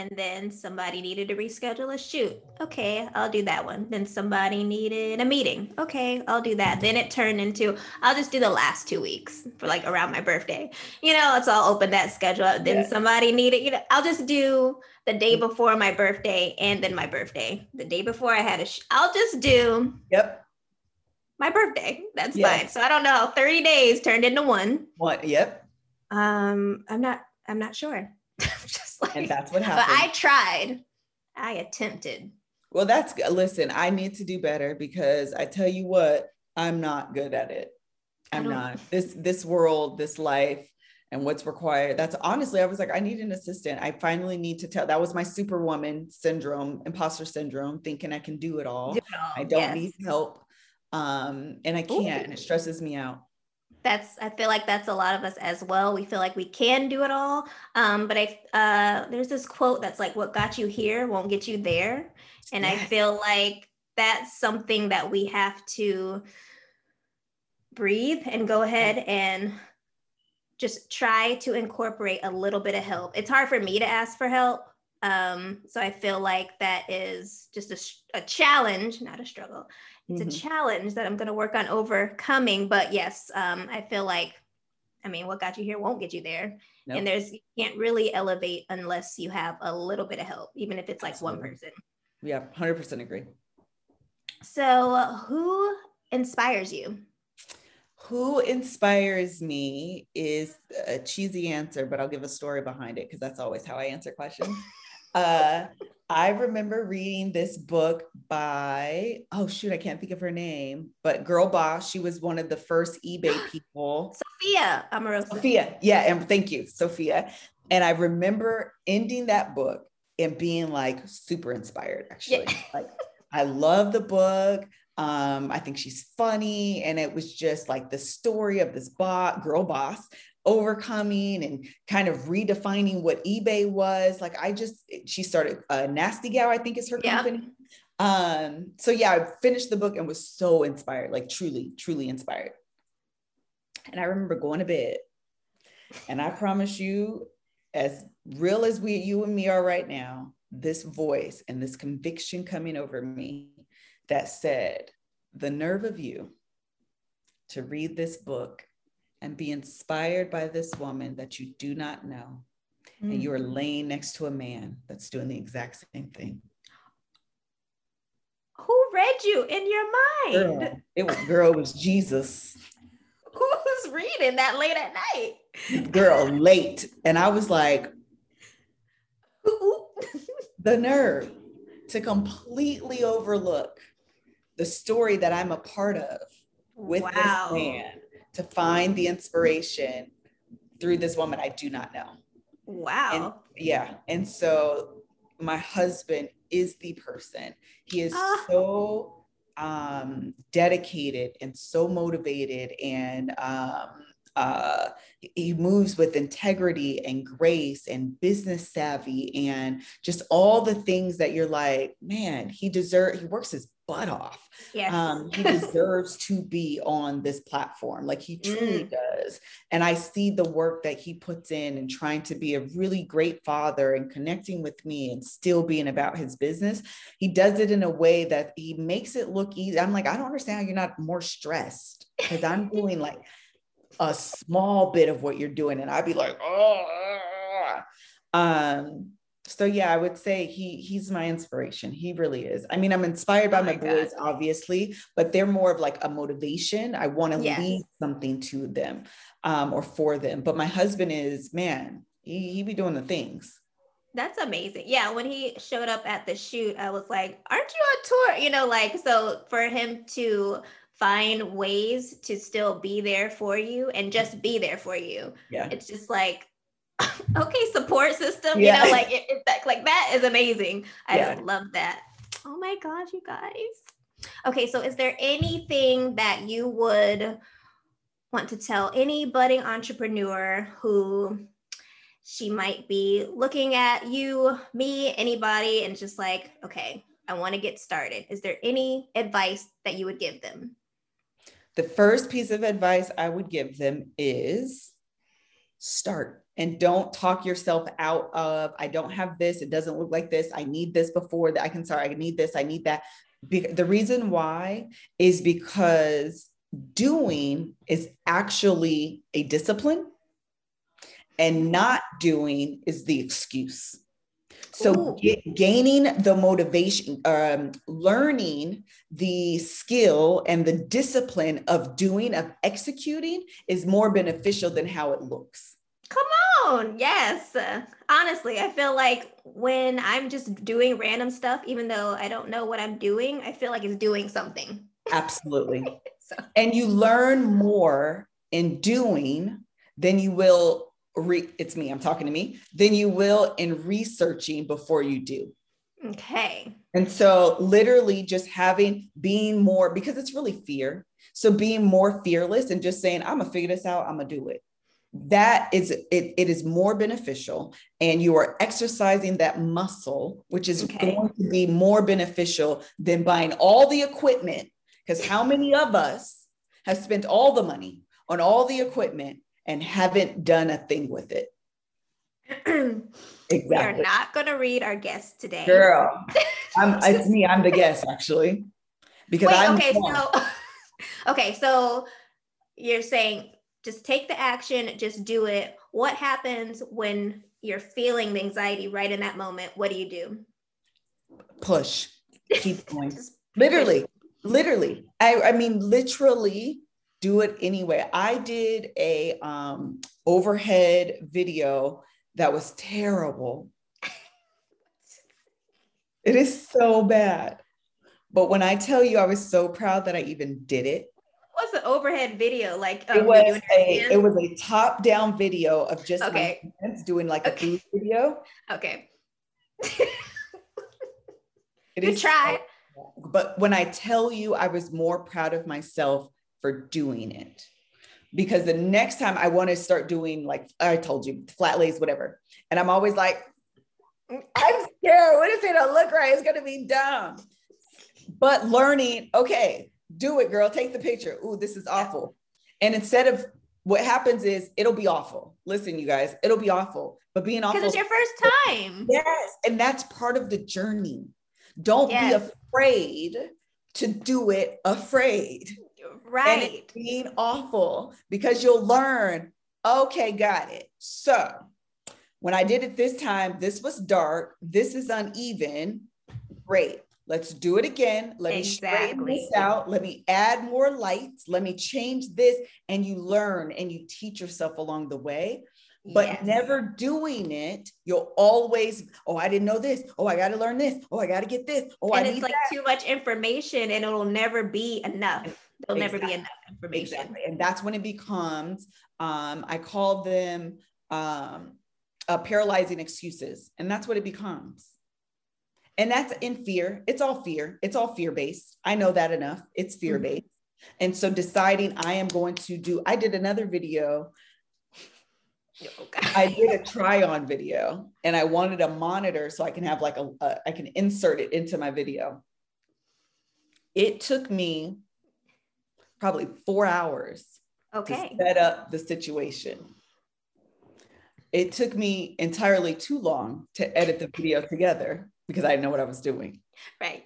and then somebody needed to reschedule a shoot. Okay, I'll do that one. Then somebody needed a meeting. Okay, I'll do that. Then it turned into I'll just do the last two weeks for like around my birthday. You know, let's all open that schedule. up. Then Yeah. somebody needed, you know, I'll just do the day before my birthday and then my birthday. The day before I had a sh- I'll just do Yep. my birthday. That's Yeah. fine. So I don't know. 30 days turned into one. What? Yep. Um, I'm not. I'm not sure. Like, And that's what happened. but. I tried. I attempted. Well, that's good. Listen, I need to do better because I tell you what, I'm not good at it. I'm not. This this world, this life, and what's required. That's honestly, I was like, I need an assistant. I finally need to tell. That was my superwoman syndrome, imposter syndrome, thinking I can do it all. Do it all. I don't yes. need help. Um, and I can't, Ooh. and it stresses me out that's i feel like that's a lot of us as well. We feel like we can do it all. Um, but i uh, there's this quote that's like what got you here won't get you there. And yes. i feel like that's something that we have to breathe and go ahead and just try to incorporate a little bit of help. It's hard for me to ask for help um, so i feel like that is just a, a challenge not a struggle it's mm-hmm. a challenge that I'm going to work on overcoming. But yes, um, I feel like, I mean, what got you here won't get you there. Nope. And there's, you can't really elevate unless you have a little bit of help, even if it's like Absolutely. one person. Yeah, 100% agree. So, who inspires you? Who inspires me is a cheesy answer, but I'll give a story behind it because that's always how I answer questions. uh, I remember reading this book by, oh shoot, I can't think of her name, but Girl Boss. She was one of the first eBay people. Sophia Amoruso. Sophia. Yeah. And thank you, Sophia. And I remember ending that book and being like super inspired, actually. Yeah. like, I love the book. Um, I think she's funny. And it was just like the story of this bot, girl boss overcoming and kind of redefining what eBay was. Like I just, she started uh, Nasty Gal, I think is her company. Um, so yeah, I finished the book and was so inspired, like truly, truly inspired. And I remember going to bed and I promise you, as real as we, you and me are right now, this voice and this conviction coming over me that said, the nerve of you to read this book and be inspired by this woman that you do not know. Mm-hmm. And you are mm. laying next to a man that's doing the exact same thing. Who read you in your mind? Girl, it was girl, it was Jesus. Who's reading that late at night? Girl, late. And I was like, the nerve to completely overlook the story that I'm a part of with wow. this man to find the inspiration through this woman I do not know. Wow. And, yeah. And so my husband is the person. He is ah. so um, dedicated and so motivated and um, uh, he moves with integrity and grace and business savvy and just all the things that you're like, man, he deserves, he works his butt off. Yes. Um, he deserves to be on this platform. Like he truly mm. does. And I see the work that he puts in and trying to be a really great father and connecting with me and still being about his business. He does it in a way that he makes it look easy. I'm like, I don't understand how you're not more stressed because I'm doing like a small bit of what you're doing. And I'd be like, oh, um, so yeah, I would say he he's my inspiration. He really is. I mean, I'm inspired by oh my, my boys, obviously, but they're more of like a motivation. I want to yes. lead something to them um, or for them. But my husband is, man, he, he be doing the things. That's amazing. Yeah, when he showed up at the shoot, I was like, "Aren't you on tour?" You know, like so for him to find ways to still be there for you and just be there for you. Yeah. It's just like okay, support system, yeah. you know, like it, it, like that is amazing. I yeah. love that. Oh my gosh, you guys. Okay, so is there anything that you would want to tell any budding entrepreneur who she might be looking at you, me, anybody, and just like, okay, I want to get started. Is there any advice that you would give them? The first piece of advice I would give them is start and don't talk yourself out of I don't have this, it doesn't look like this, I need this before that I can sorry, I need this, I need that. Be- the reason why is because doing is actually a discipline and not doing is the excuse. So get, gaining the motivation, um, learning the skill and the discipline of doing, of executing is more beneficial than how it looks. Come Yes. Honestly, I feel like when I'm just doing random stuff, even though I don't know what I'm doing, I feel like it's doing something. Absolutely. so. And you learn more in doing than you will re- it's me, I'm talking to me, than you will in researching before you do. Okay. And so literally just having being more because it's really fear. So being more fearless and just saying, I'm gonna figure this out, I'm gonna do it. That is it, it is more beneficial and you are exercising that muscle, which is okay. going to be more beneficial than buying all the equipment. Because how many of us have spent all the money on all the equipment and haven't done a thing with it? exactly. We are not going to read our guest today. Girl, I'm, it's me. I'm the guest actually. Because Wait, I'm okay. So, okay. So you're saying just take the action, just do it. What happens when you're feeling the anxiety right in that moment? What do you do? Push. Keep going. literally, literally. I, I mean, literally do it anyway. I did a um, overhead video that was terrible. it is so bad. But when I tell you I was so proud that I even did it. What's the overhead video like? Um, it was a it was a top down video of just okay. doing like a food video. Okay. it it is but when I tell you I was more proud of myself for doing it because the next time I want to start doing like I told you flat lays whatever and I'm always like I'm scared what if it don't look right it's gonna be dumb but learning okay do it girl take the picture ooh this is awful and instead of what happens is it'll be awful listen you guys it'll be awful but being awful because it's your first time yes and that's part of the journey don't yes. be afraid to do it afraid Right. being awful because you'll learn, okay, got it. So when I did it this time, this was dark. This is uneven. Great. Let's do it again. Let exactly. me straighten this out. Let me add more lights. Let me change this. And you learn and you teach yourself along the way. But yes. never doing it, you'll always, oh, I didn't know this. Oh, I got to learn this. Oh, I got to get this. Oh, and I it's like that. too much information and it'll never be enough there'll exactly. never be enough information. Exactly. And that's when it becomes, um, I call them um, uh, paralyzing excuses. And that's what it becomes. And that's in fear. It's all fear. It's all fear based. I know that enough. It's fear based. Mm-hmm. And so deciding I am going to do, I did another video. Okay. I did a try on video and I wanted a monitor so I can have like a, a I can insert it into my video. It took me probably four hours okay. to set up the situation. It took me entirely too long to edit the video together because I didn't know what I was doing. Right.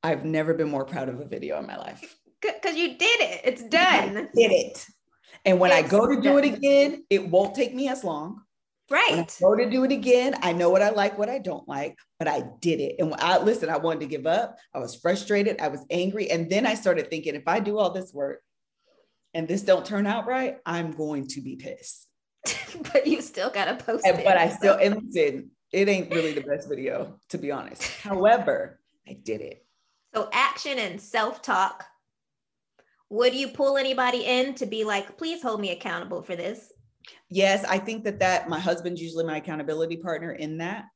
I've never been more proud of a video in my life. Because you did it. It's done. I did it. And when it's I go to do done. it again, it won't take me as long. Right. go to do it again. I know what I like, what I don't like, but I did it. And I listen, I wanted to give up. I was frustrated. I was angry. And then I started thinking, if I do all this work and this don't turn out right, I'm going to be pissed. but you still gotta post and, it. But I still and listen, it ain't really the best video, to be honest. However, I did it. So action and self-talk. Would you pull anybody in to be like, please hold me accountable for this? yes, I think that that my husband's usually my accountability partner in that.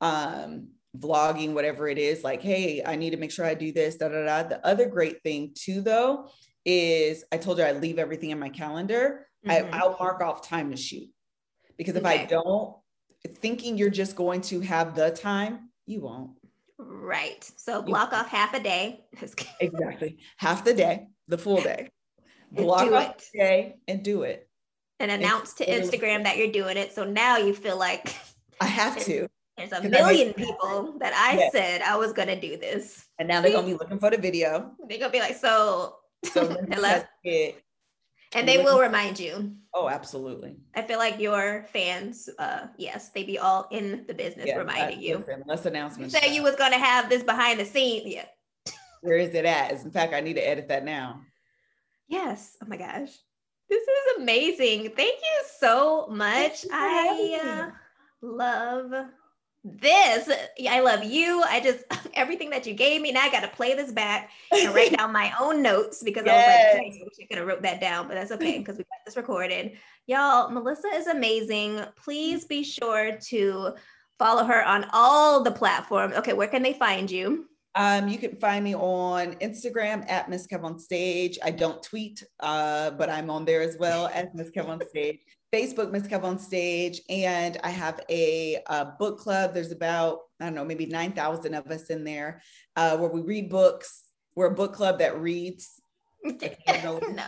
Um, vlogging, whatever it is, like, hey, I need to make sure I do this, da da da. The other great thing too, though, is I told you I leave everything in my calendar. Mm-hmm. I, will mark off time to shoot because if okay. I don't, thinking you're just going to have the time, you won't. Right. So block off half a day. exactly. Half the day, the full day. Block off the day and do it and announce to Instagram that you're doing it. So now you feel like I have to. There's a million people that I yes. said I was gonna do this. And now they're gonna be looking for the video. They're gonna be like, so, so and they will remind you. Oh, absolutely. I feel like your fans, uh, yes, they be all in the business yeah, reminding you. Less announcements. You say you was gonna have this behind the scenes. Yeah. Where is it at? In fact, I need to edit that now. Yes. Oh my gosh. This is amazing. Thank you so much. I uh, love this. I love you. I just everything that you gave me. Now I got to play this back and write down my own notes because yes. I was like, I wish I could have wrote that down, but that's okay because we got this recorded. Y'all, Melissa is amazing. Please be sure to follow her on all the platforms. Okay, where can they find you? Um, you can find me on Instagram at Miss Kev on Stage. I don't tweet, uh, but I'm on there as well as Miss Kev on Stage. Facebook, Miss Kev on Stage, and I have a, a, book club. There's about I don't know, maybe nine thousand of us in there, uh, where we read books. We're a book club that reads. no.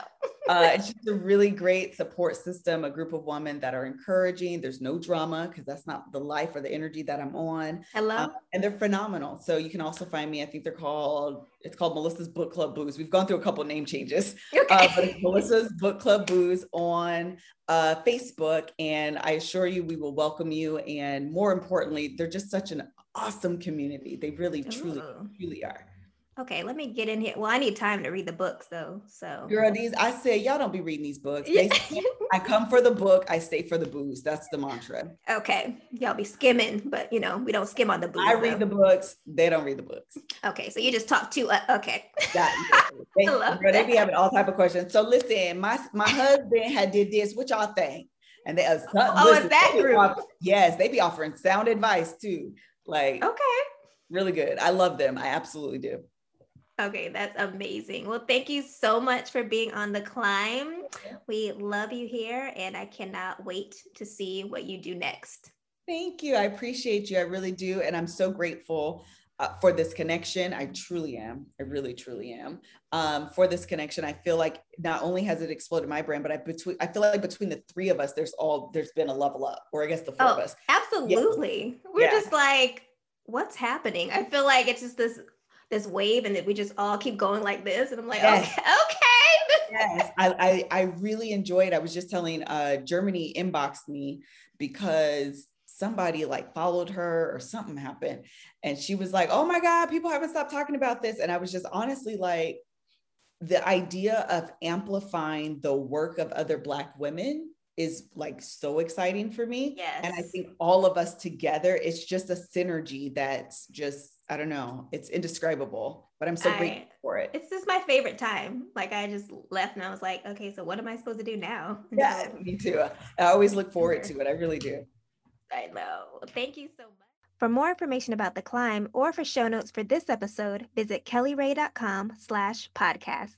uh, it's just a really great support system, a group of women that are encouraging. There's no drama because that's not the life or the energy that I'm on. Hello. Um, and they're phenomenal. So you can also find me. I think they're called. It's called Melissa's Book Club Booze. We've gone through a couple name changes, okay. uh, but it's Melissa's Book Club Booze on uh, Facebook, and I assure you, we will welcome you. And more importantly, they're just such an awesome community. They really, truly, Ooh. truly are. Okay, let me get in here. Well, I need time to read the books though. So girl, these I say y'all don't be reading these books. They, I come for the book, I stay for the booze. That's the mantra. Okay. Y'all be skimming, but you know, we don't skim on the booze. I read the books, they don't read the books. Okay, so you just talk to uh, okay. That, they, girl, they be having all type of questions. So listen, my my husband had did this. What y'all think? And they uh, oh, listen, that group. Offer, yes, they be offering sound advice too. Like okay, really good. I love them. I absolutely do. Okay, that's amazing. Well, thank you so much for being on the climb. We love you here, and I cannot wait to see what you do next. Thank you. I appreciate you. I really do. And I'm so grateful uh, for this connection. I truly am. I really, truly am. Um, for this connection, I feel like not only has it exploded my brand, but I between I feel like between the three of us, there's all there's been a level up, or I guess the four oh, of us. Absolutely. Yeah. We're yeah. just like, what's happening? I feel like it's just this this wave and that we just all keep going like this. And I'm like, yes. okay, okay. yes, I, I, I really enjoyed. I was just telling uh Germany inboxed me because somebody like followed her or something happened. And she was like, oh my God, people haven't stopped talking about this. And I was just honestly like, the idea of amplifying the work of other Black women is like so exciting for me. Yes. And I think all of us together, it's just a synergy that's just I don't know. It's indescribable, but I'm so I, grateful for it. It's just my favorite time. Like I just left and I was like, okay, so what am I supposed to do now? Yeah, me too. I always look forward to it. I really do. I know. Thank you so much. For more information about the climb or for show notes for this episode, visit kellyrae.com slash podcast.